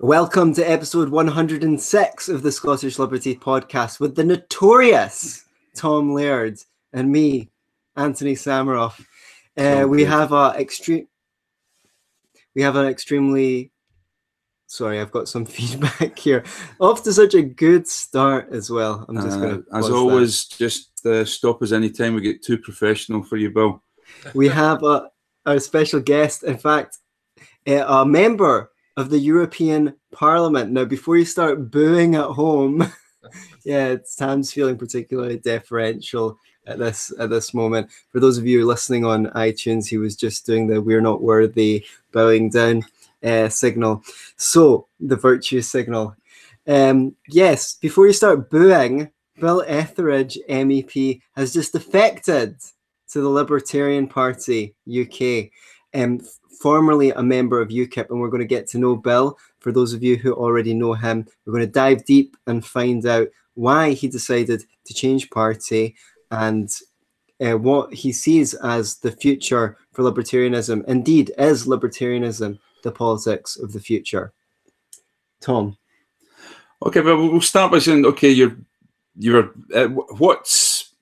Welcome to episode 106 of the Scottish Liberty podcast with the notorious Tom Laird and me, Anthony Sammeroff. Uh, we have a extreme. We have an extremely. Sorry, I've got some feedback here. Off to such a good start as well. I'm just going to. Uh, as always, that. just uh, stop us anytime we get too professional for you, Bill. We have a, our special guest. In fact, uh, a member of the European Parliament. Now, before you start booing at home, yeah, Sam's feeling particularly deferential at this at this moment. For those of you listening on iTunes, he was just doing the "We're not worthy" bowing down uh, signal. So the virtue signal. Um, yes, before you start booing, Bill Etheridge MEP has just defected to the Libertarian Party UK. Um, formerly a member of UKIP, and we're going to get to know Bill. For those of you who already know him, we're going to dive deep and find out why he decided to change party and uh, what he sees as the future for libertarianism. Indeed, is libertarianism the politics of the future? Tom. Okay, well, we'll start by saying, okay, you're you're uh, what's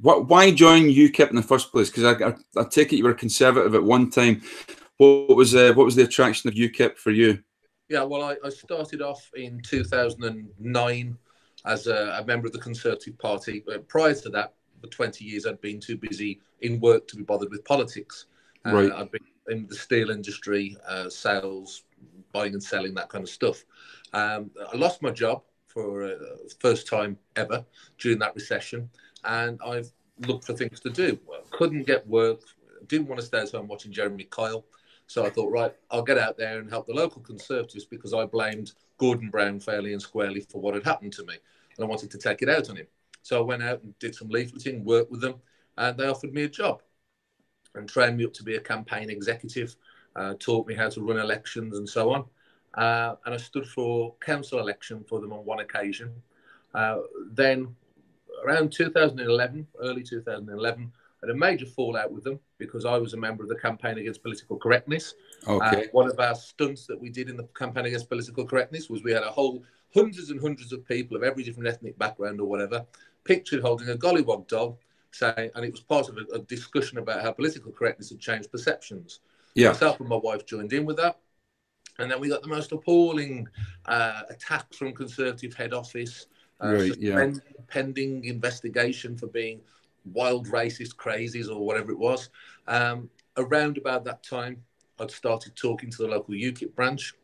what why join UKIP in the first place? Because I, I, I, take it you were a conservative at one time. What was uh, what was the attraction of UKIP for you? Yeah, well, I, I started off in 2009 as a, a, member of the Conservative Party. Uh, prior to that, for 20 years, I'd been too busy in work to be bothered with politics. Uh, right. I'd been in the steel industry, uh, sales, buying and selling, that kind of stuff. Um, I lost my job for uh, first time ever during that recession, and I've looked for things to do. Couldn't get work, didn't want to stay at home watching Jeremy Kyle. So I thought, right, I'll get out there and help the local Conservatives because I blamed Gordon Brown fairly and squarely for what had happened to me. And I wanted to take it out on him. So I went out and did some leafleting, worked with them, and they offered me a job and trained me up to be a campaign executive, uh, taught me how to run elections and so on. Uh, and I stood for council election for them on one occasion. Uh, then around 2011, early 2011, I had a major fallout with them because I was a member of the campaign against political correctness. Okay. Uh, one of our stunts that we did in the campaign against political correctness was we had a whole hundreds and hundreds of people of every different ethnic background or whatever pictured holding a gollywog doll saying, and it was part of a, a discussion about how political correctness had changed perceptions. Yeah. Myself and my wife joined in with that. And then we got the most appalling uh, attacks from Conservative head office, uh, right, yeah. pending investigation for being wild racist crazies or whatever it was. Um, around about that time, I'd started talking to the local UKIP branch,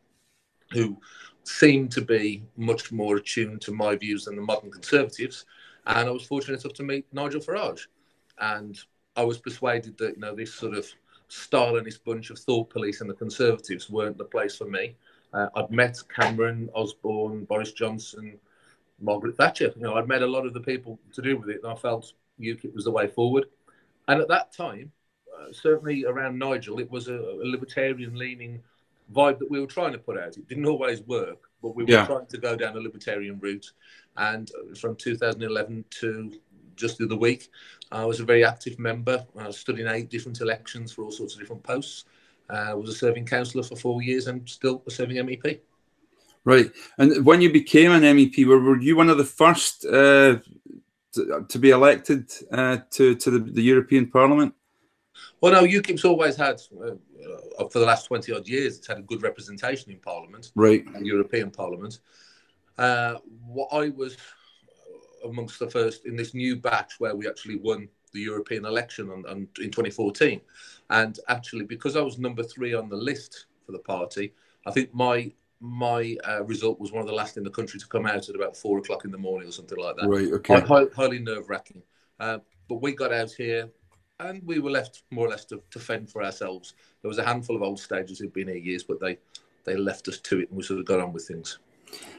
who seemed to be much more attuned to my views than the modern Conservatives. And I was fortunate enough to meet Nigel Farage. And I was persuaded that, you know, this sort of Stalinist bunch of thought police and the Conservatives weren't the place for me. Uh, I'd met Cameron, Osborne, Boris Johnson, Margaret Thatcher. You know, I'd met a lot of the people to do with it, and I felt UKIP was the way forward. And at that time, uh, certainly around Nigel, it was a, a libertarian-leaning vibe that we were trying to put out. It didn't always work, but we were yeah. trying to go down a libertarian route. And from 2011 to just the other week, I was a very active member. I stood in eight different elections for all sorts of different posts. I uh, was a serving councillor for four years and still a serving MEP. Right. And when you became an MEP, were, were you one of the first uh, to, to be elected uh, to to the, the, European Parliament? Well, no, UKIP's always had, uh, uh, for the last 20 odd years, it's had a good representation in Parliament, right? European Parliament. Uh, what I was amongst the first in this new batch where we actually won the European election on, on, in 2014. And actually, because I was number three on the list for the party, I think my my uh, result was one of the last in the country to come out at about four o'clock in the morning or something like that. Right. Okay. High, highly nerve wracking. Uh, but we got out here and we were left more or less to, to, fend for ourselves. There was a handful of old stagers who'd been here years, but they, they left us to it and we sort of got on with things.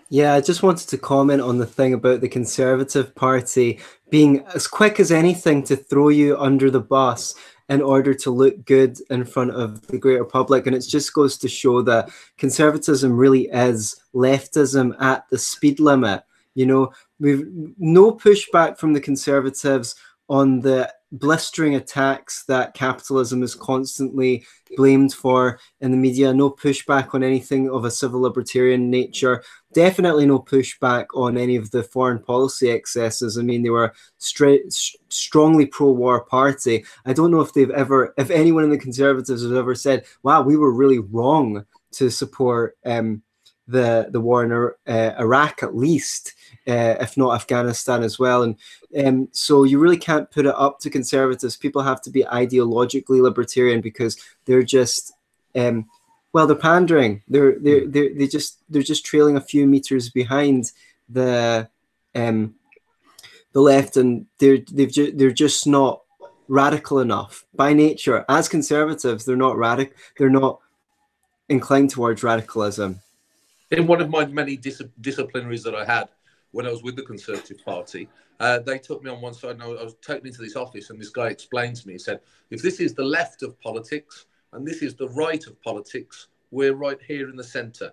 Yeah, I just wanted to comment on the thing about the Conservative Party being as quick as anything to throw you under the bus in order to look good in front of the greater public. And it just goes to show that conservatism really is leftism at the speed limit. You know, we've no pushback from the conservatives on the blistering attacks that capitalism is constantly blamed for in the media. No pushback on anything of a civil libertarian nature. Definitely no pushback on any of the foreign policy excesses. I mean, they were strongly pro-war party. I don't know if they've ever, if anyone in the Conservatives has ever said, "Wow, we were really wrong to support." Um, the the war in uh, Iraq at least, uh, if not Afghanistan as well. And um, so you really can't put it up to conservatives. People have to be ideologically libertarian because they're just um, well, they're pandering. They're they're hmm. they're they just they're just trailing a few meters behind the um, the left, and they're they've ju- they're just not radical enough by nature. As conservatives, they're not radical. They're not inclined towards radicalism in one of my many dis- disciplinaries that I had when I was with the Conservative Party, uh, they took me on one side and I was taken into this office, and this guy explained to me, he said, if this is the left of politics and this is the right of politics, we're right here in the centre.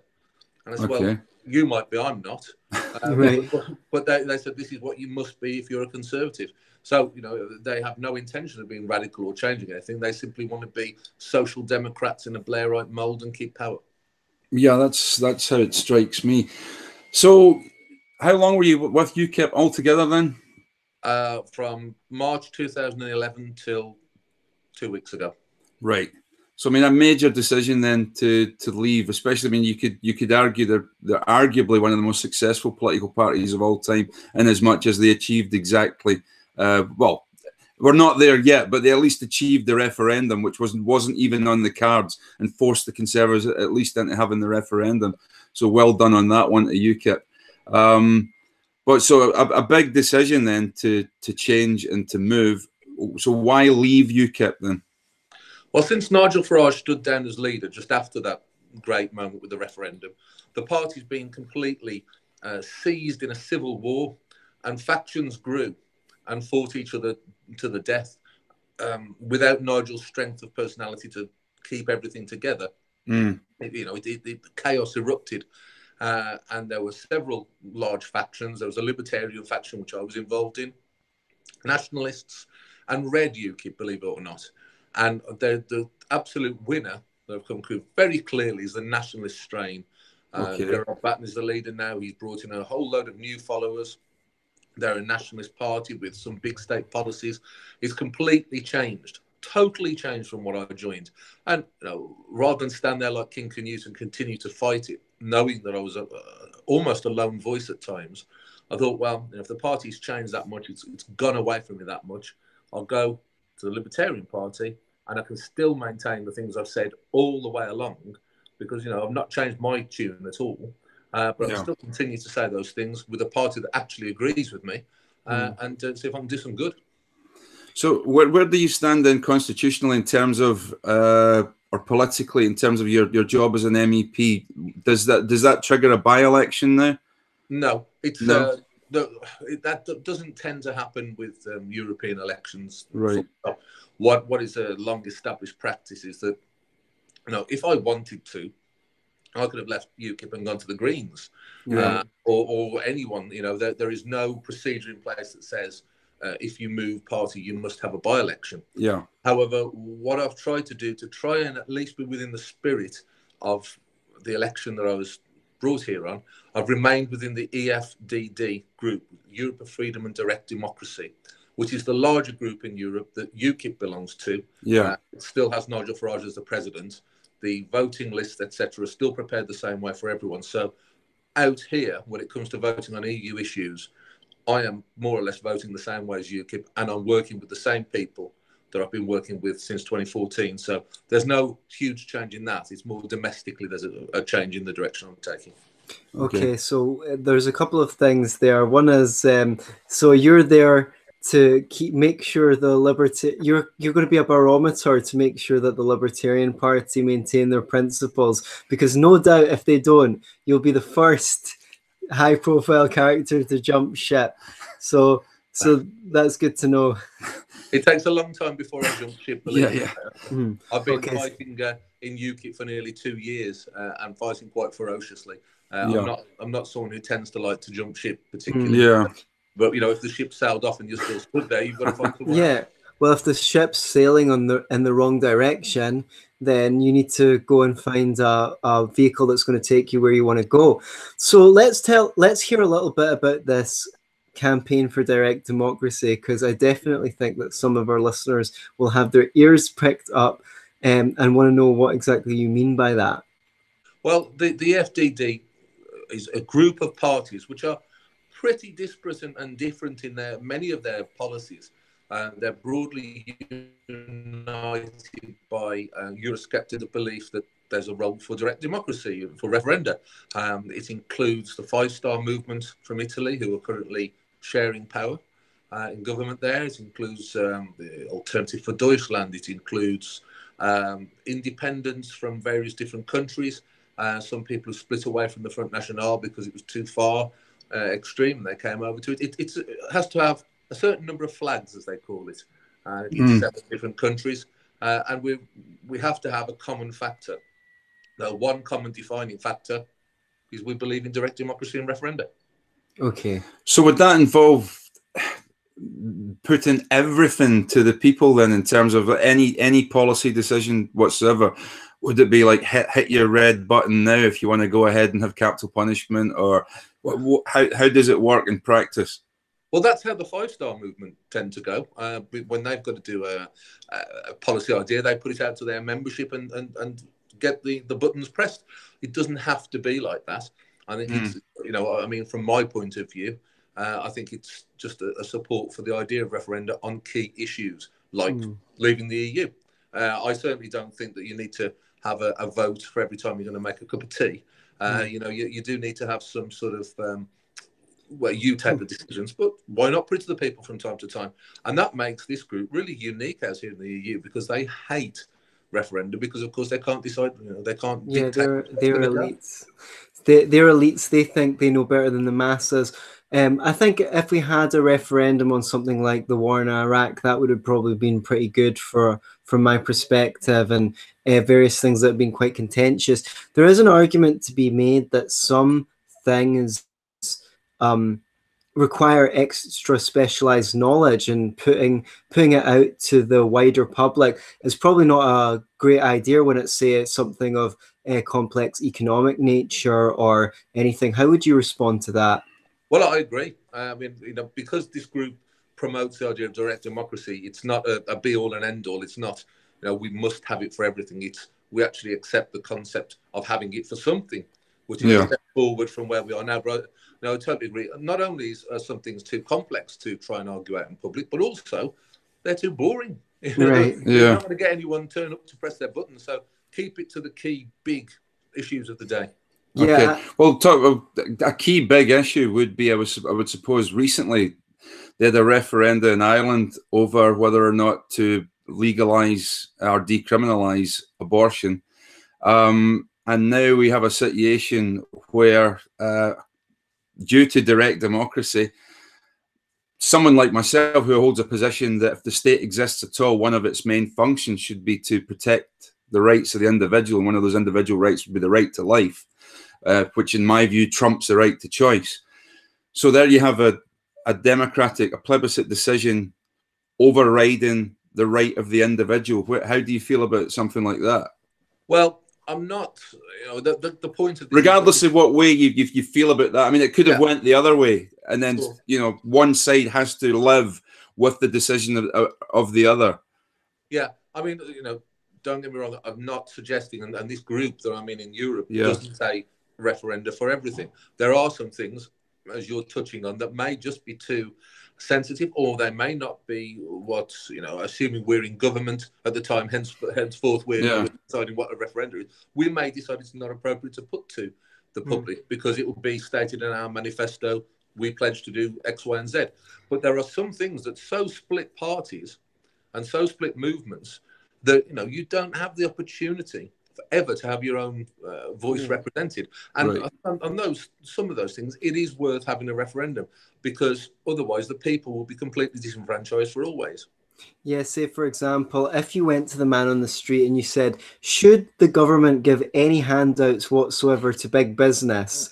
And as okay. well, you might be, I'm not. Uh, right. But, but they, they, said, this is what you must be if you're a Conservative. So, you know, they have no intention of being radical or changing anything. They simply want to be social democrats in a Blairite mould and keep power. Yeah, that's that's how it strikes me. So, how long were you with UKIP altogether then? Uh, from March 2011 till two weeks ago. Right. So I mean, a major decision then to to leave, especially I mean, you could you could argue they're they're arguably one of the most successful political parties of all time, in as much as they achieved exactly uh, well we're not there yet, but they at least achieved the referendum, which wasn't wasn't even on the cards, and forced the Conservatives at least into having the referendum. So well done on that one to UKIP. Um, but so a, a, big decision then to to change and to move. So why leave UKIP then? Well, since Nigel Farage stood down as leader just after that great moment with the referendum, the party's been completely uh, seized in a civil war, and factions grew and fought each other to the death um, without Nigel's strength of personality to keep everything together. Mm. It, you know, it, it, it, chaos erupted, uh, and there were several large factions. There was a libertarian faction which I was involved in, nationalists, and Red UKIP, believe it or not. And the, the absolute winner that have come through very clearly is the nationalist strain. Uh, okay. Gerard Batten is the leader now. He's brought in a whole load of new followers. They're a nationalist party with some big state policies. It's completely changed, totally changed from what I joined. And you know, rather than stand there like King Canute and continue to fight it, knowing that I was a, uh, almost a lone voice at times, I thought, well, if the party's changed that much, it's, it's gone away from me that much, I'll go to the Libertarian Party and I can still maintain the things I've said all the way along because, you know, I've not changed my tune at all. Uh, but. I still continue to say those things with a party that actually agrees with me uh, mm. and uh, see if I can do some good. So, where, where do you stand then constitutionally in terms of, uh, or politically in terms of your, your job as an MEP? Does that does that trigger a by election now? No, it's no. Uh, the, that doesn't tend to happen with um, European elections. Right. What what is a long established practice is that you know if I wanted to, I could have left UKIP and gone to the Greens, yeah. uh, or, or, anyone. You know, there, there is no procedure in place that says uh, if you move party, you must have a by-election. Yeah. However, what I've tried to do to try and at least be within the spirit of the election that I was brought here on, I've remained within the EFDD group, Europe of Freedom and Direct Democracy, which is the larger group in Europe that UKIP belongs to. Yeah. Uh, still has Nigel Farage as the president the voting list, etc., are still prepared the same way for everyone. So, out here, when it comes to voting on EU issues, I am more or less voting the same way as UKIP, and I'm working with the same people that I've been working with since 2014. So there's no huge change in that. It's more domestically there's a, a change in the direction I'm taking. Okay, okay so uh, there's a couple of things there. One is um, so you're there to keep make sure the liberty you're you're going to be a barometer to make sure that the libertarian party maintain their principles because no doubt if they don't you'll be the first high profile character to jump ship. So so that's good to know. It takes a long time before i jump ship yeah yeah. Mm. i've been okay. fighting uh, in ukip for nearly two years uh, and fighting quite ferociously. Uh, yeah. i'm not i'm not someone who tends to like to jump ship particularly. yeah But you know, if the ship sailed off and you're still stood there, you've got to find somewhere. Yeah. Well, if the ship's sailing on the in the wrong direction, then you need to go and find a, a vehicle that's going to take you where you want to go. So let's tell let's hear a little bit about this campaign for direct democracy because I definitely think that some of our listeners will have their ears pricked up um, and want to know what exactly you mean by that. Well, the, the FDD is a group of parties which are pretty disparate and, and different in their many of their policies. Uh, they're broadly united by uh, Eurosceptic belief that there's a role for direct democracy, for referenda. Um, it includes the Five Star Movement from Italy, who are currently sharing power uh, in government there. It includes um, the Alternative for Deutschland. It includes um, independents from various different countries. Uh, some people have split away from the Front National because it was too far uh, extreme. They came over to it. It, it has to have a certain number of flags, as they call it, uh, in mm. different countries, uh, and we we have to have a common factor. The one common defining factor is we believe in direct democracy and referenda. Okay. So would that involve putting everything to the people then in terms of any any policy decision whatsoever? Would it be like hit, hit your red button now if you want to go ahead and have capital punishment, or what, how how does it work in practice? Well, that's how the five star movement tend to go. Uh, when they've got to do a, a, policy idea, they put it out to their membership and, and, and get the, the buttons pressed. It doesn't have to be like that. I think mm. it's, you know, I mean, from my point of view, uh, I think it's just a, a, support for the idea of referenda on key issues like mm. leaving the EU. Uh, I certainly don't think that you need to have a, a, vote for every time you're going to make a cup of tea. Uh, mm. You know, you, you do need to have some sort of um, where you take the decisions, but why not put it to the people from time to time? And that makes this group really unique out here in the EU because they hate referenda because, of course, they can't decide. You know, they can't. Yeah, they're they're elites. They, they're elites. They think they know better than the masses. Um, I think if we had a referendum on something like the war in Iraq, that would have probably been pretty good for, from my perspective, and uh, various things that have been quite contentious. There is an argument to be made that some things um, require extra specialized knowledge and putting putting it out to the wider public is probably not a great idea when it's say something of a complex economic nature or anything how would you respond to that well i agree i mean you know because this group promotes the idea of direct democracy it's not a, a be all and end all it's not you know we must have it for everything it's we actually accept the concept of having it for something which is yeah. a step forward from where we are now bro no, I totally agree. Not only are some things too complex to try and argue out in public, but also they're too boring. Right. You're not going to get anyone turn up to press their button. So keep it to the key big issues of the day. Yeah. Okay. Well, talk, a key big issue would be, I, was, I would suppose, recently they had a referenda in Ireland over whether or not to legalize or decriminalize abortion. Um, and now we have a situation where uh, due to direct democracy, someone like myself who holds a position that if the state exists at all, one of its main functions should be to protect the rights of the individual. And one of those individual rights would be the right to life, uh, which in my view trumps the right to choice. So there you have a, a democratic, a plebiscite decision overriding the right of the individual. How do you feel about something like that? Well, I'm not, you know, the, the, the point of regardless of what way you, you, you feel about that. I mean, it could have yeah. went the other way, and then sure. you know, one side has to live with the decision of, of the other. Yeah, I mean, you know, don't get me wrong. I'm not suggesting, and, and this group that I'm in in Europe yeah. doesn't say referenda for everything. There are some things, as you're touching on, that may just be too sensitive, or they may not be what you know. Assuming we're in government at the time, hence henceforth we're, yeah. deciding what a referendum is. We may decide it's not appropriate to put to the hmm. public mm. because it will be stated in our manifesto. We pledge to do X, Y, and Z. But there are some things that so split parties and so split movements that you know you don't have the opportunity ever to have your own uh, voice mm. represented. And right. on, on, those, some of those things, it is worth having a referendum because otherwise the people will be completely disenfranchised for always. Yeah, say for example, if you went to the man on the street and you said, Should the government give any handouts whatsoever to big business?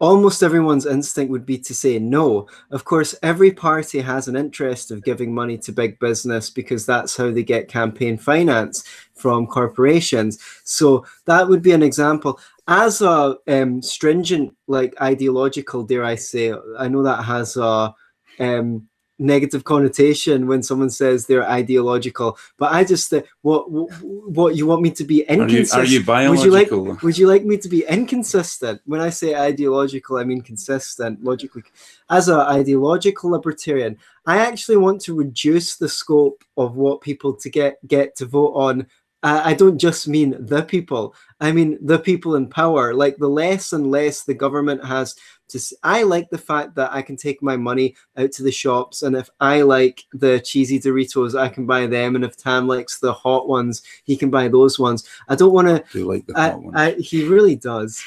Almost everyone's instinct would be to say no. Of course, every party has an interest of giving money to big business because that's how they get campaign finance from corporations. So that would be an example. As a um, stringent, like ideological, dare I say, I know that has a um, negative connotation when someone says they're ideological. But I just uh, what what you want me to be inconsistent? Are you, are you biological? Would you like Would you like me to be inconsistent? When I say ideological, I mean consistent, logically. As an ideological libertarian, I actually want to reduce the scope of what people to get get to vote on I don't just mean the people. I mean the people in power. Like the less and less the government has to. I like the fact that I can take my money out to the shops, and if I like the cheesy Doritos, I can buy them. And if Tam likes the hot ones, he can buy those ones. I don't want to. Do like the I, ones? I, he really does.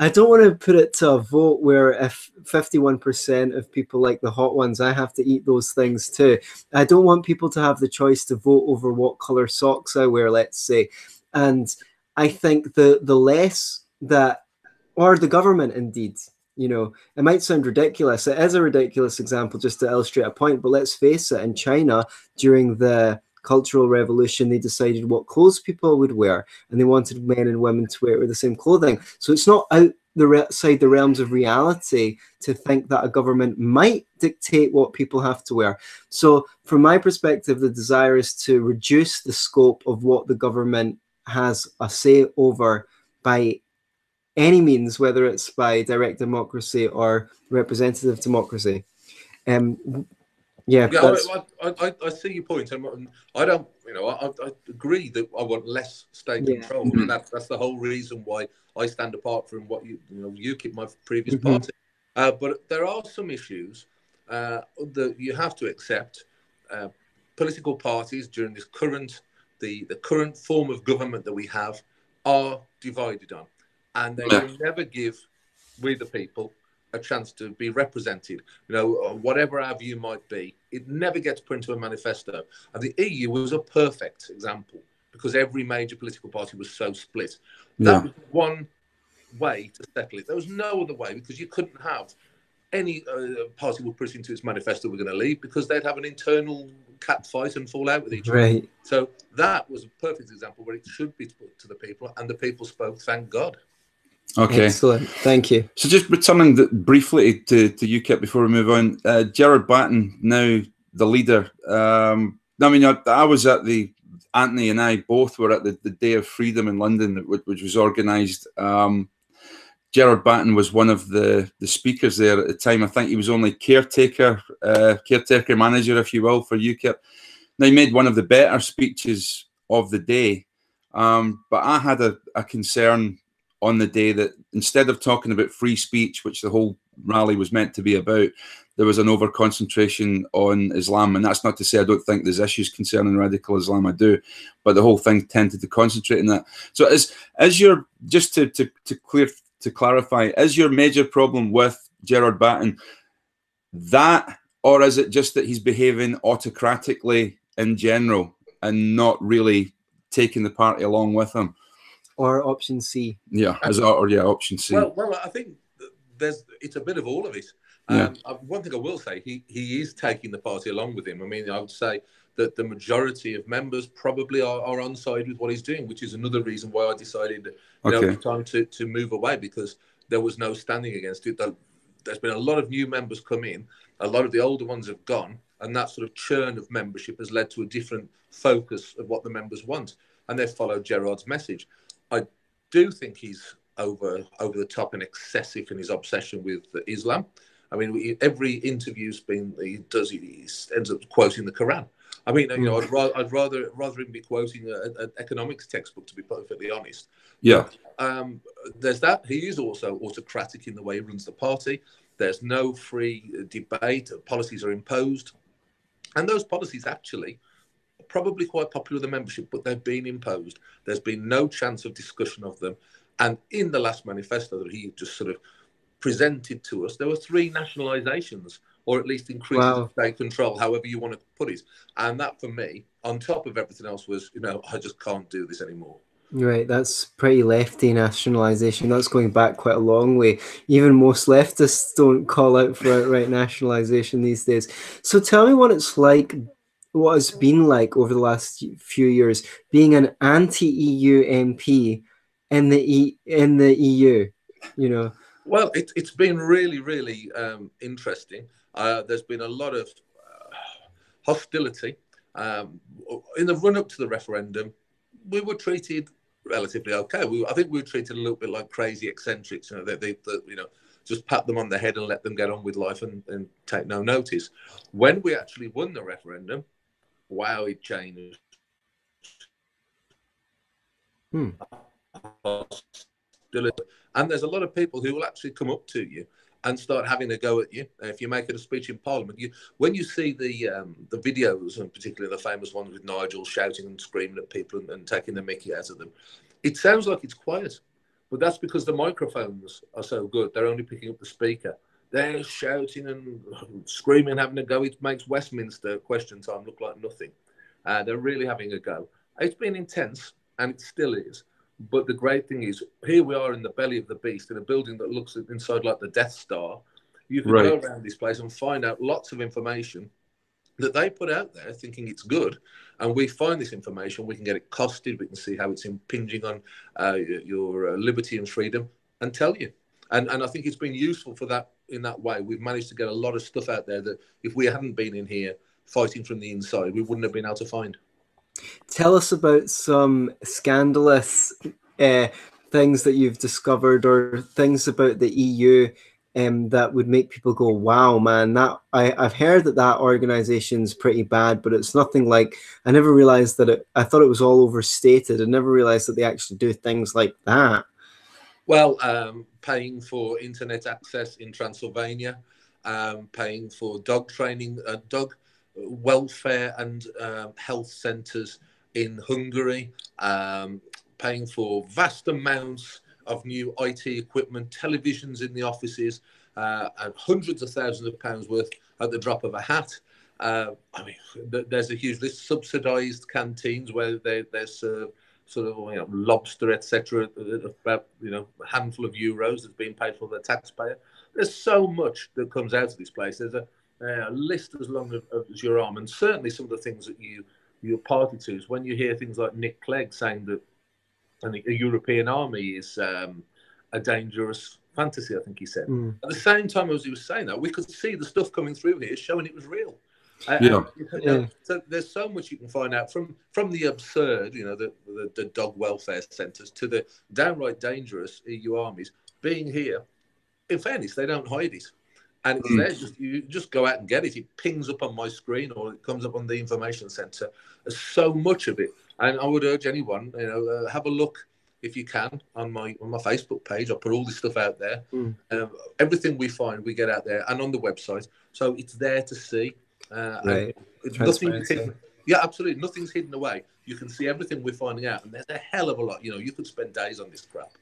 I don't want to put it to a vote where if 51% of people like the hot ones, I have to eat those things too. I don't want people to have the choice to vote over what color socks I wear, let's say. And I think the the less that, or the government indeed, you know, it might sound ridiculous. It is a ridiculous example just to illustrate a point, but let's face it, in China during the Cultural Revolution, they decided what clothes people would wear, and they wanted men and women to wear the same clothing. So it's not out the side the realms of reality to think that a government might dictate what people have to wear. So, from my perspective, the desire is to reduce the scope of what the government has a say over by any means, whether it's by direct democracy or representative democracy. Um, yeah, yeah I, I, I, see your point. And I don't, you know, I, I agree that I want less state yeah. control, mm-hmm. and that's that's the whole reason why I stand apart from what you, you know, UKIP my previous mm-hmm. party. Uh, but there are some issues uh, that you have to accept. Uh, political parties during this current, the the current form of government that we have, are divided on, and they will never give we the people a chance to be represented. You know, uh, whatever our view might be, it never gets put into a manifesto. And the EU was a perfect example because every major political party was so split. That yeah. was one way to settle it. There was no other way because you couldn't have any uh, party would put into its manifesto we're going to leave because they'd have an internal cat fight and fall out with each right. other. So that was a perfect example where it should be put to the people, and the people spoke. Thank God. Okay. Excellent. Thank you. So just returning the, briefly to, to UKIP before we move on, uh, Gerard Batten, now the leader. Um, I mean, I, I, was at the, Anthony and I both were at the, the Day of Freedom in London, which, which was organised. Um, Gerard Batten was one of the, the speakers there at the time. I think he was only caretaker, uh, caretaker manager, if you will, for UKIP. Now, he made one of the better speeches of the day. Um, but I had a, a concern on the day that instead of talking about free speech, which the whole rally was meant to be about, there was an over concentration on Islam. And that's not to say I don't think there's issues concerning radical Islam, I do, but the whole thing tended to concentrate on that. So is is your just to to, to clear to clarify, is your major problem with Gerard Batten that or is it just that he's behaving autocratically in general and not really taking the party along with him? Or option C? Yeah, as or yeah, option C. Well, well, I think there's it's a bit of all of it. Um, yeah. One thing I will say, he he is taking the party along with him. I mean, I would say that the majority of members probably are, are on side with what he's doing, which is another reason why I decided, you okay. know, time to, to move away because there was no standing against it. There's been a lot of new members come in, a lot of the older ones have gone, and that sort of churn of membership has led to a different focus of what the members want, and they've followed Gerard's message. I do think he's over over the top and excessive in his obsession with Islam. I mean, every interview's been he does he ends up quoting the Quran. I mean, you know, I'd rather I'd rather rather him be quoting an economics textbook to be perfectly honest. Yeah. Um, there's that. He is also autocratic in the way he runs the party. There's no free debate. Policies are imposed, and those policies actually probably quite popular with the membership, but they've been imposed. There's been no chance of discussion of them. And in the last manifesto that he just sort of presented to us, there were three nationalizations, or at least increased wow. state control, however you want to put it. And that, for me, on top of everything else, was you know I just can't do this anymore. Right, that's pretty lefty nationalisation. That's going back quite a long way. Even most leftists don't call out for outright nationalisation these days. So tell me what it's like, what it's been like over the last few years being an anti-EU MP in the e- in the EU. You know. Well, it, it's been really, really um, interesting. Uh, there's been a lot of uh, hostility um, in the run up to the referendum. We were treated relatively okay. We, I think we were treated a little bit like crazy eccentrics. You know, they, they, they, you know, just pat them on the head and let them get on with life and, and take no notice. When we actually won the referendum, wow, it changed. Hmm. And there's a lot of people who will actually come up to you and start having a go at you if you make it a speech in Parliament. You, when you see the um, the videos, and particularly the famous ones with Nigel shouting and screaming at people and, and taking the Mickey out of them, it sounds like it's quiet, but that's because the microphones are so good. They're only picking up the speaker. They're shouting and screaming, having a go. It makes Westminster question time look like nothing. Uh, they're really having a go. It's been intense, and it still is. But the great thing is, here we are in the belly of the beast in a building that looks inside like the Death Star. You can right. go around this place and find out lots of information that they put out there thinking it's good. And we find this information, we can get it costed, we can see how it's impinging on uh, your uh, liberty and freedom and tell you. And, and I think it's been useful for that in that way. We've managed to get a lot of stuff out there that if we hadn't been in here fighting from the inside, we wouldn't have been able to find. Tell us about some scandalous uh, things that you've discovered or things about the EU um, that would make people go, "Wow, man!" That I, I've heard that that organization's pretty bad, but it's nothing like. I never realized that it. I thought it was all overstated. I never realized that they actually do things like that. Well, um, paying for internet access in Transylvania, um, paying for dog training, uh, dog welfare and uh, health centres in Hungary, um, paying for vast amounts of new IT equipment, televisions in the offices, uh, and hundreds of thousands of pounds worth at the drop of a hat. Uh, I mean, there's a huge list. Subsidised canteens where they they serve sort of you know, lobster, etc. About you know a handful of euros that's being paid for the taxpayer. There's so much that comes out of this place. There's a uh, a list as long as, as, your arm, and certainly some of the things that you you're party to is when you hear things like Nick Clegg saying that a European army is um, a dangerous fantasy. I think he said. Mm. At the same time as he was saying that, we could see the stuff coming through here showing it was real. Yeah. yeah. So there's so much you can find out from from the absurd, you know, the, the, the dog welfare centres to the downright dangerous EU armies being here. In fairness, they don't hide it and it's mm. there. Just you just go out and get it. It pings up on my screen or it comes up on the information center. There's so much of it, and I would urge anyone, you know, uh, have a look if you can on my on my Facebook page. I put all this stuff out there. Mm. Um, everything we find, we get out there, and on the website, so it's there to see. Uh, right. Nothing hidden. Yeah, absolutely. Nothing's hidden away. You can see everything we're finding out, and there's a hell of a lot. You know, you could spend days on this crap.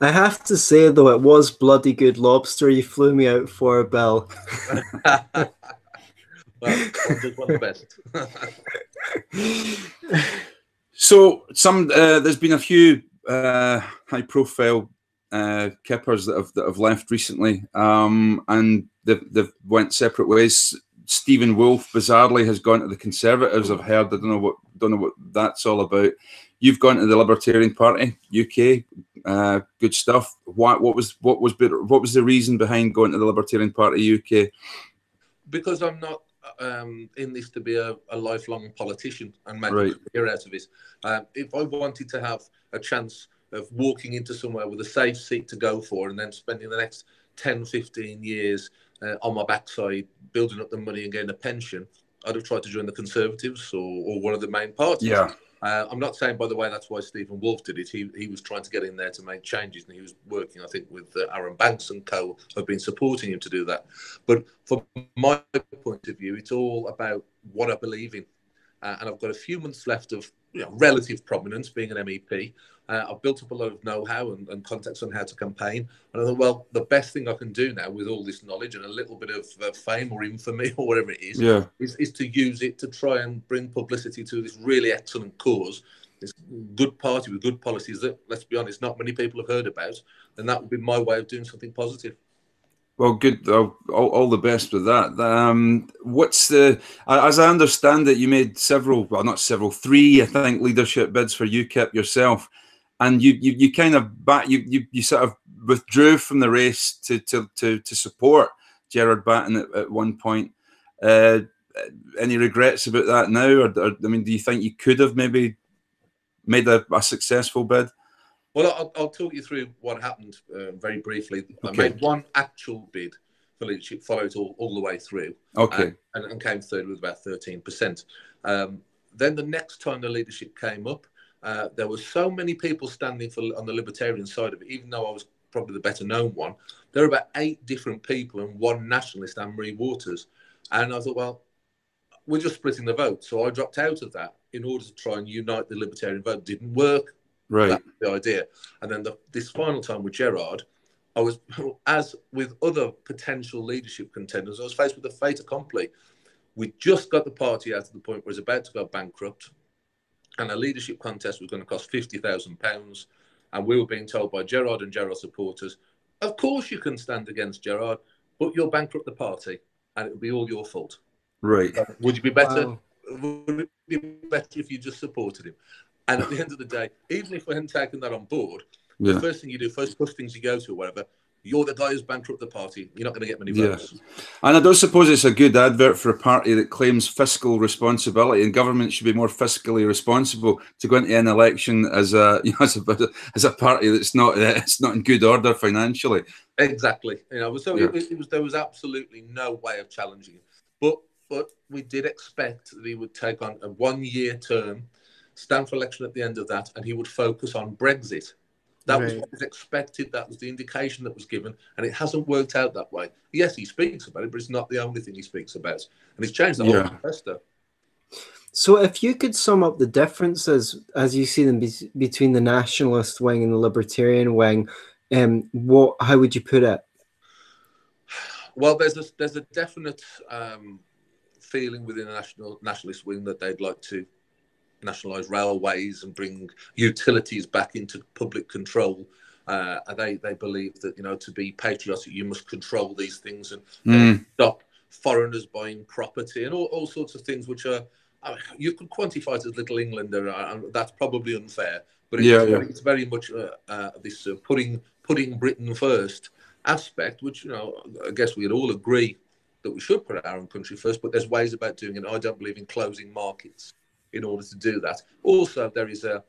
I have to say though, it was bloody good lobster you flew me out for, Bill. well, one of the best. so, some uh, there's been a few uh, high-profile uh, kippers that have that have left recently, um, and they've, they've went separate ways. Stephen Woolfe bizarrely has gone to the Conservatives. I've heard. I don't know what don't know what that's all about. You've gone to the Libertarian Party UK. Uh, good stuff. What what was what was what was the reason behind going to the Libertarian Party UK? Because I'm not um, in this to be a, a lifelong politician and make right. a career out of it. Um, if I wanted to have a chance of walking into somewhere with a safe seat to go for and then spending the next 10, 15 years uh, on my backside building up the money and getting a pension, I'd have tried to join the Conservatives or, or one of the main parties. Yeah. Uh, I'm not saying, by the way, that's why Stephen Woolfe did it. He, he was trying to get in there to make changes, and he was working, I think, with uh, Arron Banks and co. have been supporting him to do that. But from my point of view, it's all about what I believe in. Uh, and I've got a few months left of you know, relative prominence being an MEP. Uh, I've built up a lot of know-how and, and, contacts on how to campaign. And I thought, well, the best thing I can do now with all this knowledge and a little bit of uh, fame or infamy or whatever it is, yeah. is, is to use it to try and bring publicity to this really excellent cause it's good party with good policies that, let's be honest, not many people have heard about, then that would be my way of doing something positive. Well, good. All, all the best with that. Um, what's the? As I understand it, you made several. Well, not several. Three, I think, leadership bids for UKIP yourself, and you you, you kind of back you, you you sort of withdrew from the race to to to, to support Gerard Batten at, at one point. Uh, any regrets about that now, or, or, I mean, do you think you could have maybe made a, a successful bid? Well, I'll, I'll, talk you through what happened uh, very briefly. Okay. I made one actual bid for leadership, followed all, all the way through. Okay. And, and, came third with about 13%. Um, then the next time the leadership came up, uh, there were so many people standing for on the libertarian side of it, even though I was probably the better known one. There were about eight different people and one nationalist, Anne Marie Waters. And I thought, well, we're just splitting the vote. So I dropped out of that in order to try and unite the libertarian vote. Didn't work. Right. the idea. And then the, this final time with Gerard, I was, as with other potential leadership contenders, I was faced with a fait accompli. We just got the party out to the point where it's about to go bankrupt, and a leadership contest was going to cost fifty thousand pounds. And we were being told by Gerard and Gerard supporters, "Of course you can stand against Gerard, but you'll bankrupt the party, and it will be all your fault." Right. Uh, would you be better? Wow. Would it be better if you just supported him? And at the end of the day, even if we hadn't taken that on board, yeah. the first thing you do, first first things you go to, or whatever, you're the guy who's bankrupt the party. You're not going to get many votes. Yeah. And I don't suppose it's a good advert for a party that claims fiscal responsibility, and government should be more fiscally responsible to go into an election as a you know, as a as a party that's not uh, it's not in good order financially. Exactly. You know, so yeah. it, it was there was absolutely no way of challenging it. But but we did expect that he would take on a one year term, stand for election at the end of that, and he would focus on Brexit. That right. was what was expected. That was the indication that was given, and it hasn't worked out that way. Yes, he speaks about it, but it's not the only thing he speaks about, and it's changed the whole yeah. manifesto. So, if you could sum up the differences as you see them be- between the nationalist wing and the libertarian wing, um, what how would you put it? Well, there's a there's a definite um, feeling within the national nationalist wing that they'd like to nationalise railways and bring utilities back into public control. Uh, they they believe that you know to be patriotic you must control these things and mm. stop foreigners buying property and all, all sorts of things which are I mean, you could quantify it as little Englander and that's probably unfair but it's, yeah, yeah. it's very much uh, uh, this uh, putting putting Britain first aspect which you know I guess we'd all agree that we should put our own country first, but there's ways about doing it. I don't believe in closing markets in order to do that. Also, there is a,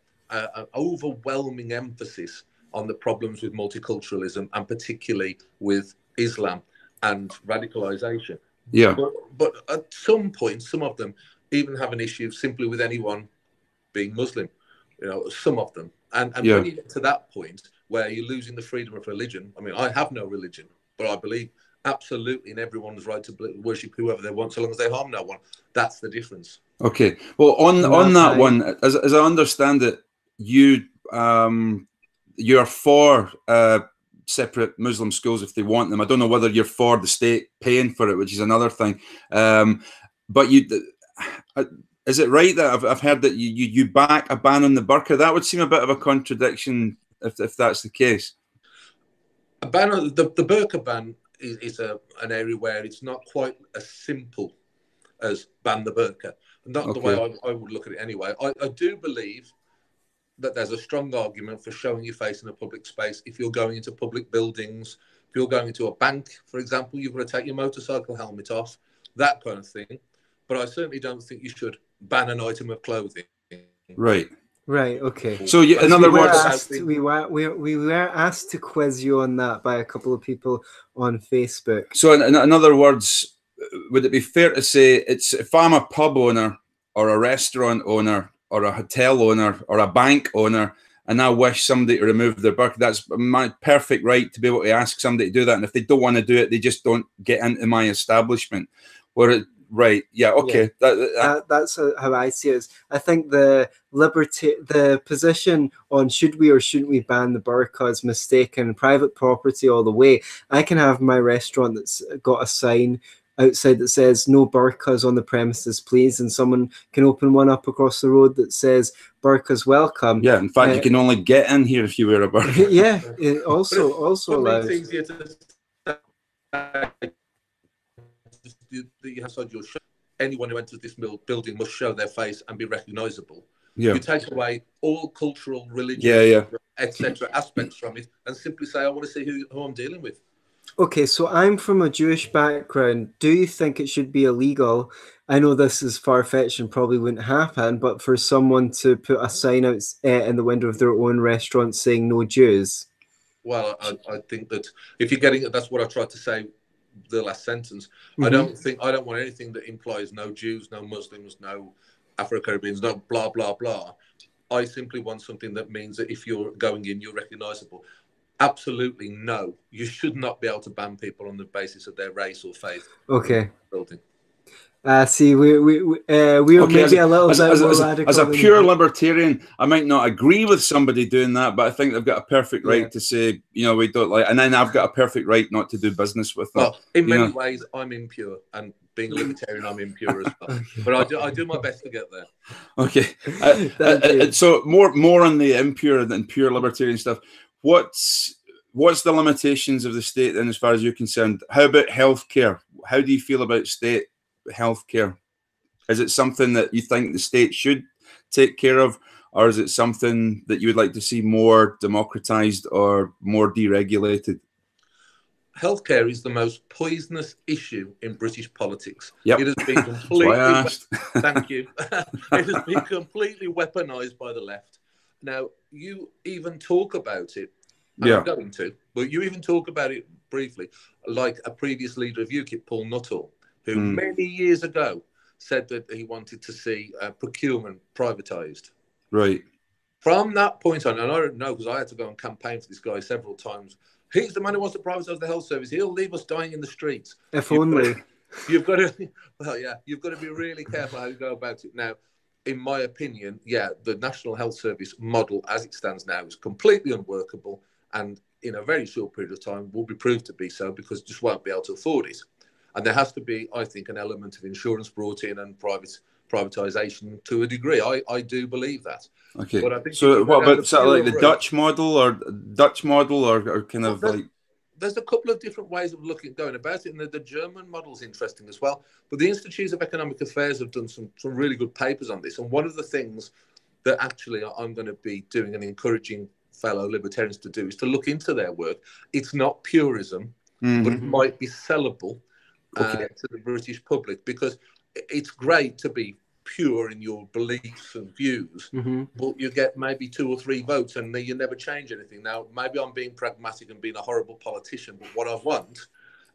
overwhelming emphasis on the problems with multiculturalism and particularly with Islam and radicalization. Yeah. But, but at some point, some of them even have an issue simply with anyone being Muslim. You know, some of them. And, and yeah. when you get to that point where you're losing the freedom of religion, I mean, I have no religion, but I believe absolutely in everyone's right to worship whoever they want, so long as they harm no one. That's the difference. Okay. Well, on on that one, as, as I understand it, you um, you're for uh, separate Muslim schools if they want them. I don't know whether you're for the state paying for it, which is another thing. Um, but you. Uh, is it right that I've, I've heard that you, you, you back a ban on the burqa? That would seem a bit of a contradiction if, if that's the case. A ban on the, the burqa ban is, is a, an area where it's not quite as simple as ban the burqa. Not okay. the way I, I, would look at it anyway. I, I do believe that there's a strong argument for showing your face in a public space. If you're going into public buildings, if you're going into a bank, for example, you've got to take your motorcycle helmet off, that kind of thing. But I certainly don't think you should ban an item of clothing. Right. Right. Okay. So, you, in other we words, asked, we were we, we were asked to quiz you on that by a couple of people on Facebook. So, in, in other words, would it be fair to say it's if I'm a pub owner or a restaurant owner or a hotel owner or a bank owner, and I wish somebody to remove their burqa, that's my perfect right to be able to ask somebody to do that. And if they don't want to do it, they just don't get into my establishment. Where it, Right. Yeah. Okay. Yeah. That, that, uh, that's how I see it. I think the liberty, the position on should we or shouldn't we ban the burqa is mistaken. Private property all the way. I can have my restaurant that's got a sign outside that says no burqas on the premises, please, and someone can open one up across the road that says burqas welcome. Yeah, in fact, Uh, you can only get in here if you wear a burqa. yeah, it also also But allows. It's easier to say that you have inside your show. Anyone who enters this building must show their face and be recognisable. Yeah, You take away all cultural, religious, Yeah, yeah. etc. aspects from it, and simply say, "I want to see who, who I'm dealing with." Okay, so I'm from a Jewish background. Do you think it should be illegal? I know this is far fetched and probably wouldn't happen, but for someone to put a sign out uh, in the window of their own restaurant saying no Jews. Well, I, I think that if you're getting that's what I tried to say the last sentence. I Mhm. don't think I don't want anything that implies no Jews, no Muslims, no Afro Caribbeans, no blah blah blah. I simply want something that means that if you're going in, you're recognisable. Absolutely no. You should not be able to ban people on the basis of their race or faith. Okay. Building. Uh, see, we we we, uh, we are Okay, maybe a little as, bit as, more as, radical. as a pure you. libertarian, I might not agree with somebody doing that, but I think they've got a perfect right Yeah. to say, you know, we don't like, and then I've got a perfect right not to do business with them. Well, in many Yeah. ways, I'm impure, and being a libertarian, I'm impure as well. But I do I do my best to get there. Okay. Uh, Thank uh, uh, so more more on the impure than pure libertarian stuff. What's what's the limitations of the state then, as far as you're concerned? How about healthcare? How do you feel about state healthcare? Is it something that you think the state should take care of, or is it something that you would like to see more democratized or more deregulated? Healthcare is the most poisonous issue in British politics. Yep. It has been completely Thank you. it has been completely weaponized by the left. Now, you even talk about it. Yeah. I'm going to, but you even talk about it briefly, like a previous leader of UKIP, Paul Nuttall, who Mm. many years ago said that he wanted to see uh, procurement privatized. Right. From that point on, and I don't know because I had to go and campaign for this guy several times. He's the man who wants to privatize the health service. He'll leave us dying in the streets. If You've only. got, you've got to, well, yeah, you've got to be really careful how you go about it. Now, in my opinion, yeah, the National Health Service model as it stands now is completely unworkable, and in a very short period of time will be proved to be so because just won't be able to afford it. And there has to be, I think, an element of insurance brought in and private privatization to a degree. I, I do believe that. Okay. But I think So what about sort of like the route- Dutch model or Dutch model or, or kind of Well, like there's a couple of different ways of looking going about it, and the, the German model's interesting as well. But the Institutes of Economic Affairs have done some some really good papers on this, and one of the things that actually I'm going to be doing and encouraging fellow libertarians to do is to look into their work. It's not purism, Mhm. but it might be sellable uh, to the British public because it's great to be pure in your beliefs and views, hmm but you get maybe two or three votes and you never change anything. Now, maybe I'm being pragmatic and being a horrible politician, but what I want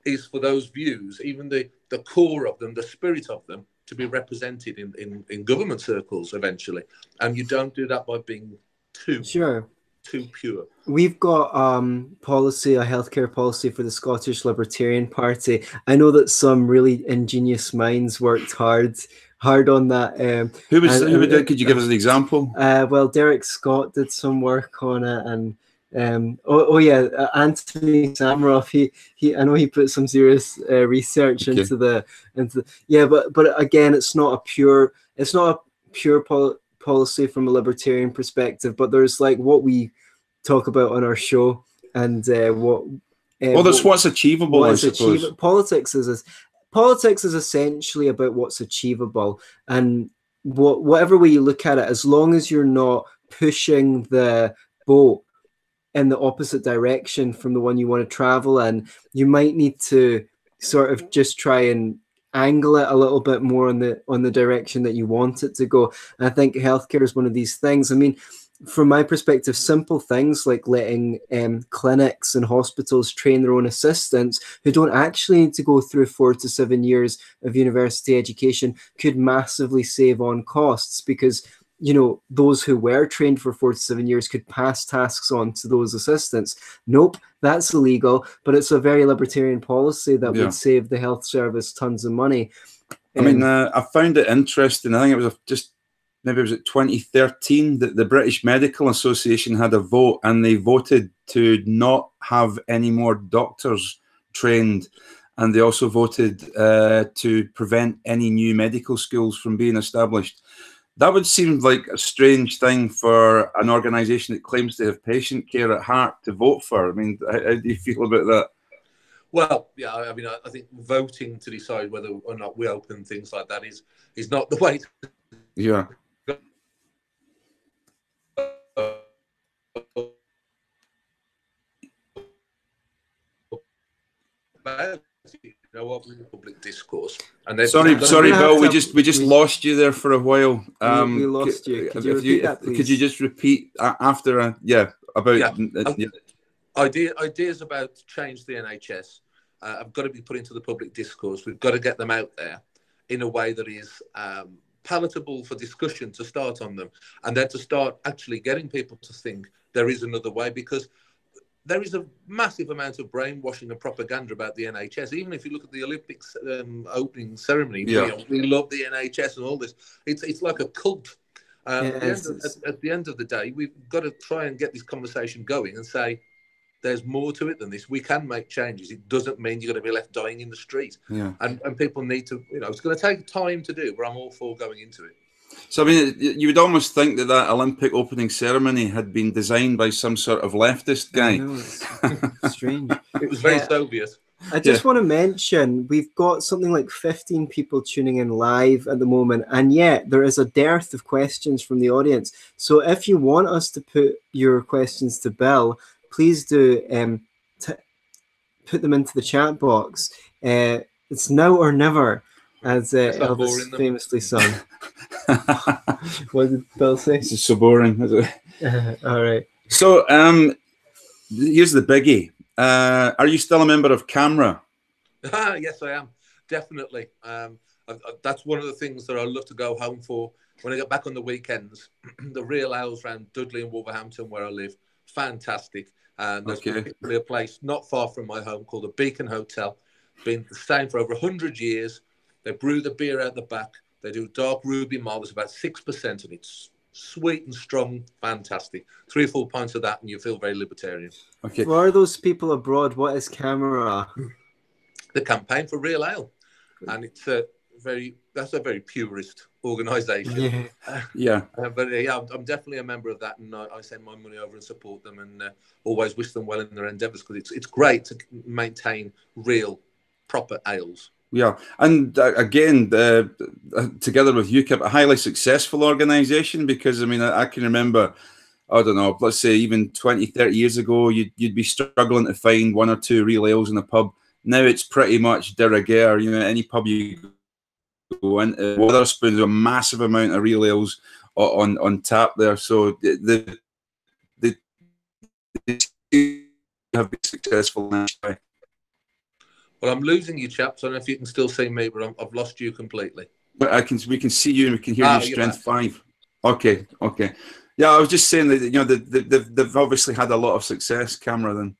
is for those views, even the, the core of them, the spirit of them, to be represented in, in, in government circles eventually. And you don't do that by being too Sure. Too pure. We've got um policy, a healthcare policy for the Scottish Libertarian Party. I know that some really ingenious minds worked hard hard on that. Um, who was and- who did, could you give us an example? uh, well, Derek Scott did some work on it, and um, oh, oh yeah, uh, Anthony Sammeroff. He he. I know he put some serious uh, research Okay. into the into yeah, but but again, it's not a pure. It's not a pure pol- policy from a libertarian perspective. But there's like what we talk about on our show, and uh, what. Uh, Well, that's what- what's achievable, I what's suppose. achieve- politics is, is politics is essentially about what's achievable and what whatever way you look at it as long as you're not pushing the boat in the opposite direction from the one you want to travel in you might need to sort of just try and angle it a little bit more on the on the direction that you want it to go. And i think healthcare is one of these things. I mean from my perspective, simple things like letting um, clinics and hospitals train their own assistants who don't actually need to go through four to seven years of university education could massively save on costs because you know those who were trained for four to seven years could pass tasks on to those assistants nope that's illegal but it's a very libertarian policy that Yeah. would save the health service tons of money I mean, uh, I found it interesting. I think it was just maybe it was at 2013 that the British Medical Association had a vote and they voted to not have any more doctors trained and they also voted uh, to prevent any new medical schools from being established. That would seem like a strange thing for an organisation that claims to have patient care at heart to vote for. I mean, how, how do you feel about that? Well, yeah, I mean, I think voting to decide whether or not we open things like that is is not the way. To... Yeah. You know what, public discourse. And then, sorry, sorry, Bill, we just we just we, lost you there for a while. Um, we, lost you. Could you, you that, could you just repeat after? Uh, yeah, about yeah. Uh, yeah. Idea, ideas about change the NHS uh, have got to be put into the public discourse. We've got to get them out there in a way that is um, palatable for discussion to start on them, and then to start actually getting people to think there is another way because there is a massive amount of brainwashing and propaganda about the NHS. Even if you look at the Olympics um, opening ceremony, yeah. we, we, love the NHS and all this. It's it's like a cult. Um, at, the of, at, at, the end of the day, we've got to try and get this conversation going and say there's more to it than this. We can make changes. It doesn't mean you're going to be left dying in the street. Yeah. And and people need to, you know, it's going to take time to do, but I'm all for going into it. So I mean, you would almost think that that Olympic opening ceremony had been designed by some sort of leftist guy. Know, strange. it was very yeah. Soviet. I just yeah. want to mention we've got something like 15 people tuning in live at the moment, and yet there is a dearth of questions from the audience. So if you want us to put your questions to Bill, please do um, t- put them into the chat box. Uh, it's now or never as uh, Elvis famously sung. what did Bill say? This is so boring. Uh, all right. So, um, here's the biggie. Uh, are you still a member of CAMRA? yes, I am. Definitely. Um, I, I, that's one of the things that I love to go home for when I get back on the weekends. the real ales around Dudley and Wolverhampton, where I live, fantastic. And there's okay. a place not far from my home called the Beacon Hotel. Been the same for over 100 years they brew the beer out the back. They do dark ruby malt. It's about 6%, and it's sweet and strong. Fantastic. Three or four pints of that, and you feel very libertarian. Okay. For those people abroad, what is CAMRA? The campaign for real ale. And it's a very, that's a very purist organisation. Yeah. Yeah. Uh, but uh, yeah, I'm, I'm, definitely a member of that, and I, I, send my money over and support them, and uh, always wish them well in their endeavours because it's it's great to maintain real, proper ales. Yeah, and uh, again, uh, together with UKIP, a highly successful organisation because I mean, I, I, can remember, I don't know, let's say even 20, 30 years ago, you'd, you'd be struggling to find one or two real ales in a pub. Now it's pretty much de rigueur. You know, any pub you go into, Wetherspoon's a massive amount of real ales on, on tap there. So the, the, the have been successful now. Well, I'm losing you, chaps. I don't know if you can still see me, but i have lost you completely. But I can. We can see you, and we can hear ah, you. Strength five. Okay. Okay. Yeah, I was just saying that you know the, the, they've they've obviously had a lot of success. CAMRA. then.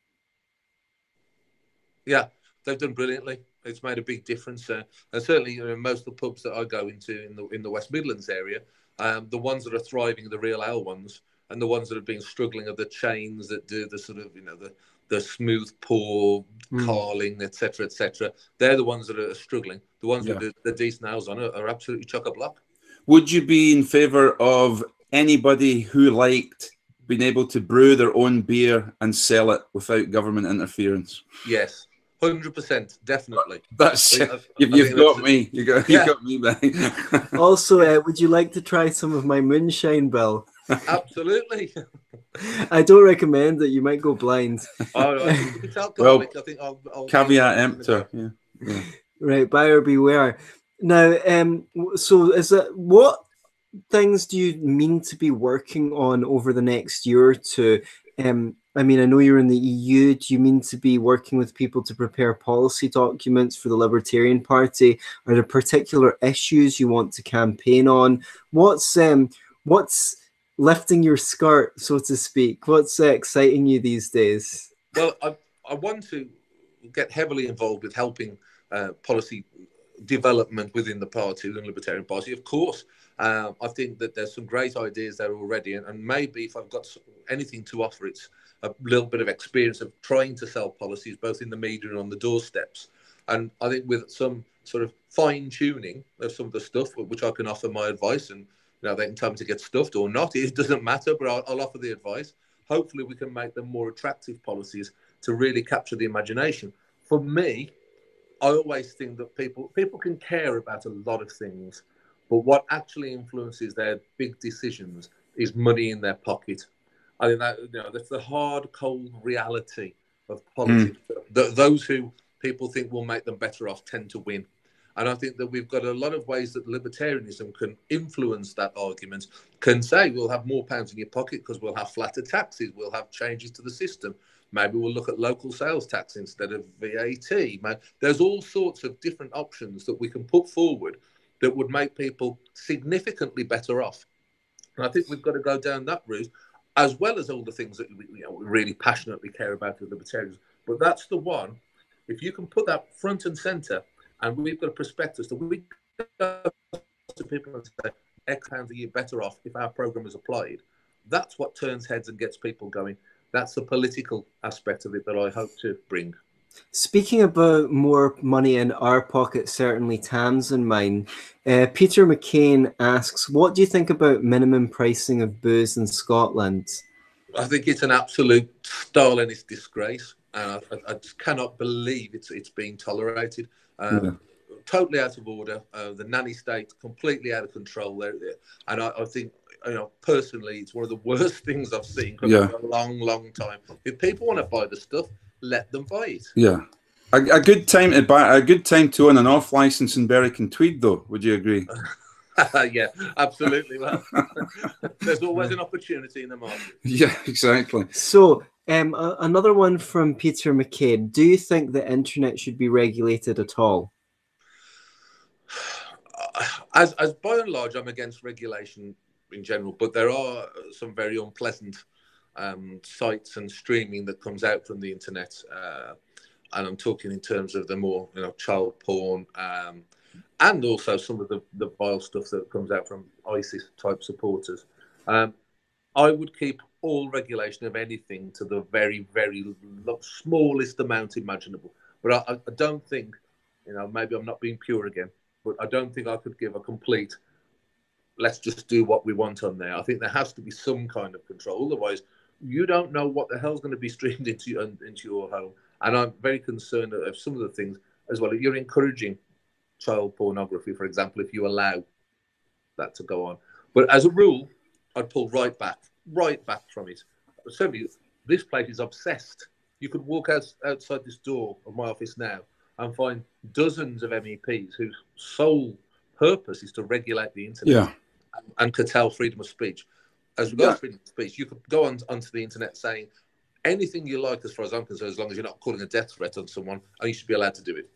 Yeah, they've done brilliantly. It's made a big difference, uh, and certainly you know, most of the pubs that I go into in the in the West Midlands area, um, the ones that are thriving are the real ale ones, and the ones that have been struggling are the chains that do the sort of you know the the smooth pour, mm. carling, etc., etc. They're the ones that are struggling. The ones yeah. with the, the decent nails on it are absolutely chock a block. Would you be in favour of anybody who liked being able to brew their own beer and sell it without government interference? Yes. Hundred percent, definitely. That's I, I, you've, you've got me. You got yeah. you got me, man. also, uh, would you like to try some of my moonshine, Bill? Absolutely. I don't recommend that. You might go blind. Oh, well, I think I'll, I'll caveat emptor. Yeah. yeah. Right, buyer beware. Now, um, so is it what things do you mean to be working on over the next year or two? Um, I mean, I know you're in the EU. Do you mean to be working with people to prepare policy documents for the Libertarian Party? Are there particular issues you want to campaign on? What's um, what's lifting your skirt, so to speak? What's uh, exciting you these days? Well, I, I want to get heavily involved with helping uh, policy development within the party, the Libertarian Party. Of course, uh, I think that there's some great ideas there already, and, and maybe if I've got anything to offer, it's a little bit of experience of trying to sell policies both in the media and on the doorsteps. And I think with some sort of fine tuning of some of the stuff, which I can offer my advice, and you know they can tell me to get stuffed or not. It doesn't matter, but I'll, I'll offer the advice. Hopefully, we can make them more attractive policies to really capture the imagination. For me, I always think that people people can care about a lot of things, but what actually influences their big decisions is money in their pocket. I think that you know that's the hard, cold reality of politics. Mm. The, those who people think will make them better off tend to win. And I think that we've got a lot of ways that libertarianism can influence that argument, can say we'll have more pounds in your pocket because we'll have flatter taxes, we'll have changes to the system. Maybe we'll look at local sales tax instead of VAT. There's all sorts of different options that we can put forward that would make people significantly better off. And I think we've got to go down that route, as well as all the things that we, you know, we really passionately care about as libertarians. But that's the one. If you can put that front and centre and we've got a prospectus that we go to people and say X pounds a year better off if our program is applied. That's what turns heads and gets people going. That's the political aspect of it that I hope to bring. Speaking about more money in our pocket, certainly Tam's and mine, uh, Peter McCain asks, What do you think about minimum pricing of booze in Scotland? I think it's an absolute Stalinist disgrace. And I, I, just cannot believe it's it's being tolerated. Um, yeah. Totally out of order. Uh, the nanny state completely out of control there, and I, I, think you know personally, it's one of the worst things I've seen for yeah. a long, long time. If people want to buy the stuff, let them buy it. Yeah. A, a, good time to buy a good time to own an off license in Berwick and Tweed, though. Would you agree? yeah, absolutely. Well, there's always an opportunity in the market. Yeah, exactly. So um, another one from Peter McCabe. Do you think the internet should be regulated at all? As, as by and large, I'm against regulation in general, but there are some very unpleasant um, sites and streaming that comes out from the internet. Uh, and I'm talking in terms of the more, you know, child porn, um, and also some of the, the vile stuff that comes out from ISIS type supporters. Um, I would keep all regulation of anything to the very, very smallest amount imaginable. But I, I don't think, you know, maybe I'm not being pure again, but I don't think I could give a complete, let's just do what we want on there. I think there has to be some kind of control. Otherwise, you don't know what the hell's going to be streamed into, into your home. And I'm very concerned of some of the things as well. You're encouraging child pornography, for example, if you allow that to go on. But as a rule, I'd pull right back right back from it. Certainly, this place is obsessed. You could walk out, outside this door of my office now and find dozens of MEPs whose sole purpose is to regulate the internet yeah. and, and curtail freedom of speech. As regards yeah. freedom of speech, you could go on onto the internet saying anything you like, as far as I'm concerned, as long as you're not calling a death threat on someone, and you should be allowed to do it.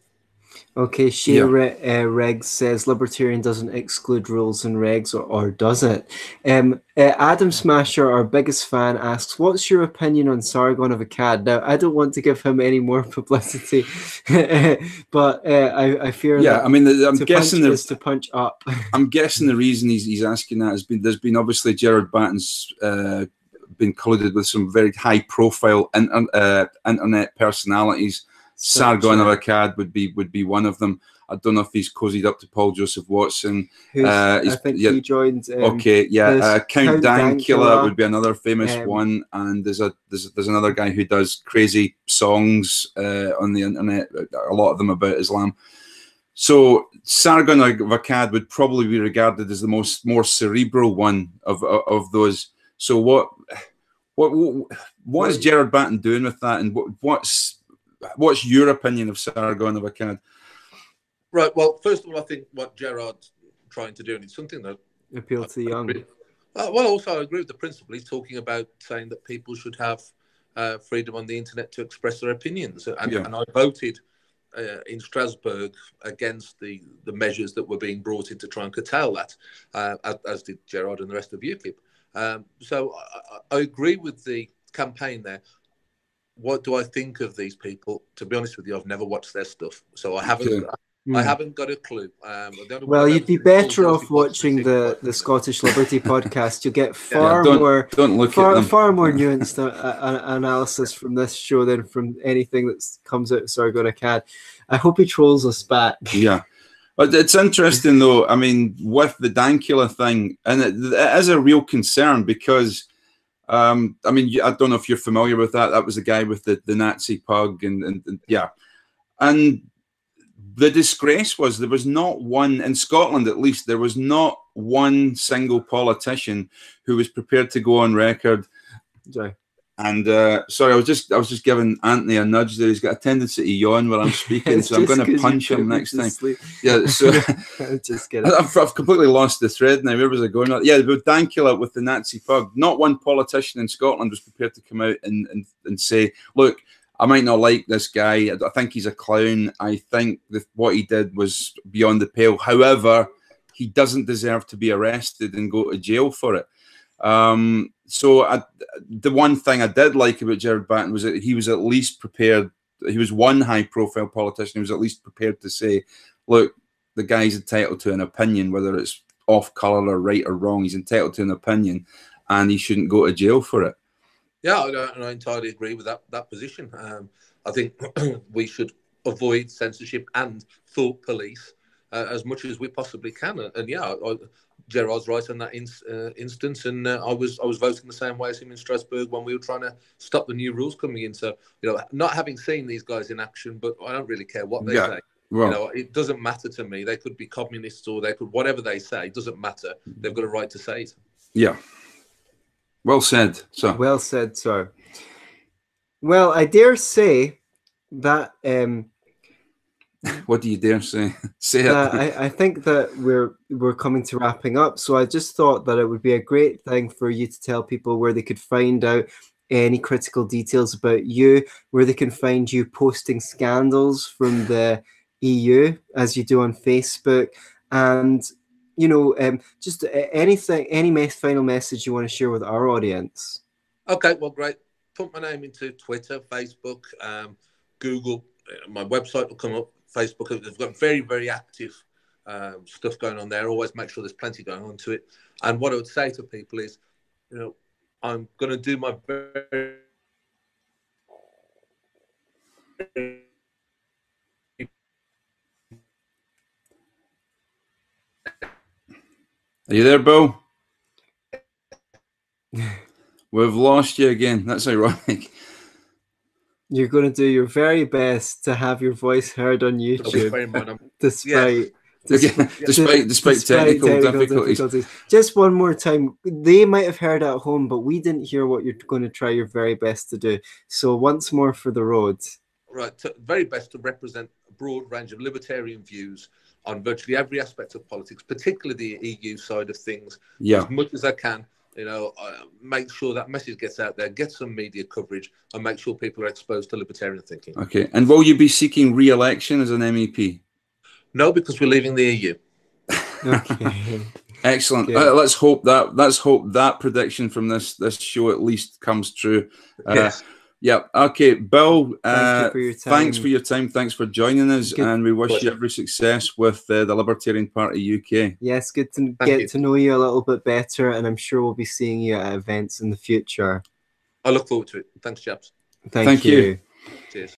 Okay, Shea yeah. uh, Regs says libertarian doesn't exclude rules and regs, or, or does it? Um, uh, Adam Smasher, our biggest fan, asks, "What's your opinion on Sargon of Akkad?" Now, I don't want to give him any more publicity, but uh, I, I, fear yeah, I mean, I'm guessing the, to punch up. I'm guessing the reason he's, he's asking that has been there's been obviously Gerard Batten's uh, been colluded with some very high profile in, uh, internet personalities Sargon of Akkad would be would be one of them. I don't know if he's cozied up to Paul Joseph Watson. Uh, I think yeah, he joined. Um, okay, yeah, uh, Count, Count Dankula, Dankula would be another famous um, one, and there's a there's, there's another guy who does crazy songs uh, on the internet. A lot of them about Islam. So Sargon of Akkad would probably be regarded as the most more cerebral one of of, of those. So what what what is Gerard Batten doing with that, and what, what's what's your opinion of Sargon of Akkad? Right. Well, first of all, I think what Gerard's trying to do, and it's something that appeal to the young. Uh, well, also I agree with the principle. He's talking about saying that people should have uh, freedom on the internet to express their opinions, and, yeah. and I voted uh, in Strasbourg against the the measures that were being brought in to try and curtail that, uh, as, as, did Gerard and the rest of UKIP. Um, so I, I, agree with the campaign there what do I think of these people? To be honest with you, I've never watched their stuff, so I haven't. I Mm. haven't got a clue. Um, the only one Well, you'd be better off watching the, the Scottish Liberty podcast. You'll get Yeah, far don't, more don't look at far, them. far more nuanced uh, uh, analysis from this show than from anything that comes out of Sargon Akkad. I hope he trolls us back. Yeah. But it's interesting though. I mean, with the Dankula thing, and it, it is a real concern because, um, I mean, I don't know if you're familiar with that. That was the guy with the, the Nazi pug, and, and, and yeah, and the disgrace was there was not one in Scotland, at least, there was not one single politician who was prepared to go on record. And uh, sorry, I was just I was just giving Anthony a nudge there. He's got a tendency to yawn while I'm speaking, so I'm going to punch him next time. sleep. Yeah, so just kidding. I've, I've completely lost the thread now. Where was I going? Yeah, but Dankula with the Nazi pug. Not one politician in Scotland was prepared to come out and, and, and say, look, I might not like this guy. I, I think he's a clown. I think that what he did was beyond the pale. However, he doesn't deserve to be arrested and go to jail for it. Um, so I, the one thing I did like about Gerard Batten was that he was at least prepared. He was one high-profile politician. He was at least prepared to say, "Look, the guy's entitled to an opinion, whether it's off color or right or wrong. He's entitled to an opinion, and he shouldn't go to jail for it." Yeah, I, I entirely agree with that that position. Um, I think we should avoid censorship and thought police uh, as much as we possibly can. And, and yeah, I, Gerard's right on that in, uh, instance, and uh, I was I was voting the same way as him in Strasbourg when we were trying to stop the new rules coming in. So you know, not having seen these guys in action, but I don't really care what they Yeah. say. Well, you know, it doesn't matter to me. They could be communists or they could whatever they say. It doesn't matter. They've got a right to say it. yeah. Well said. So, Well said, sir. Well, I dare say that um, what do you dare say? say it. that I, I think that we're we're coming to wrapping up. So I just thought that it would be a great thing for you to tell people where they could find out any critical details about you, where they can find you posting scandals from the EU as you do on Facebook, and you know, um, just anything, any mes- final message you want to share with our audience. Okay, well, great. Put my name into Twitter, Facebook, um, Google. Uh, My website will come up. Facebook. They've got very, very active um, stuff going on there. Always make sure there's plenty going on to it. And what I would say to people is, you know, I'm going to do my very Are you there, Bill? We've lost you again. That's ironic. You're going to do your very best to have your voice heard on YouTube, bear in mind, I'm despite. Despite despite technical, difficulties. Just one more time. They might have heard at home, but we didn't hear what you're going to try your very best to do. So once more for the road. right, to, very best to represent a broad range of libertarian views on virtually every aspect of politics, particularly the EU side of things, Yeah. as much as I can. You know, uh, make sure that message gets out there, get some media coverage, and make sure people are exposed to libertarian thinking. Okay. And will you be seeking re-election as an MEP? No, because we're leaving the EU. Okay. Excellent. Good. Uh, let's hope that let's hope that prediction from this this show at least comes true. Uh, yes. Yeah. Okay, Bill. Uh, you for your Thanks for your time. Thanks for joining us, Good. and we wish you every success with uh, the Libertarian Party UK. yes, good to Thank get you. to know you a little bit better, and I'm sure we'll be seeing you at events in the future. I look forward to it. Thanks, chaps. Thank, Thank you. you. Cheers.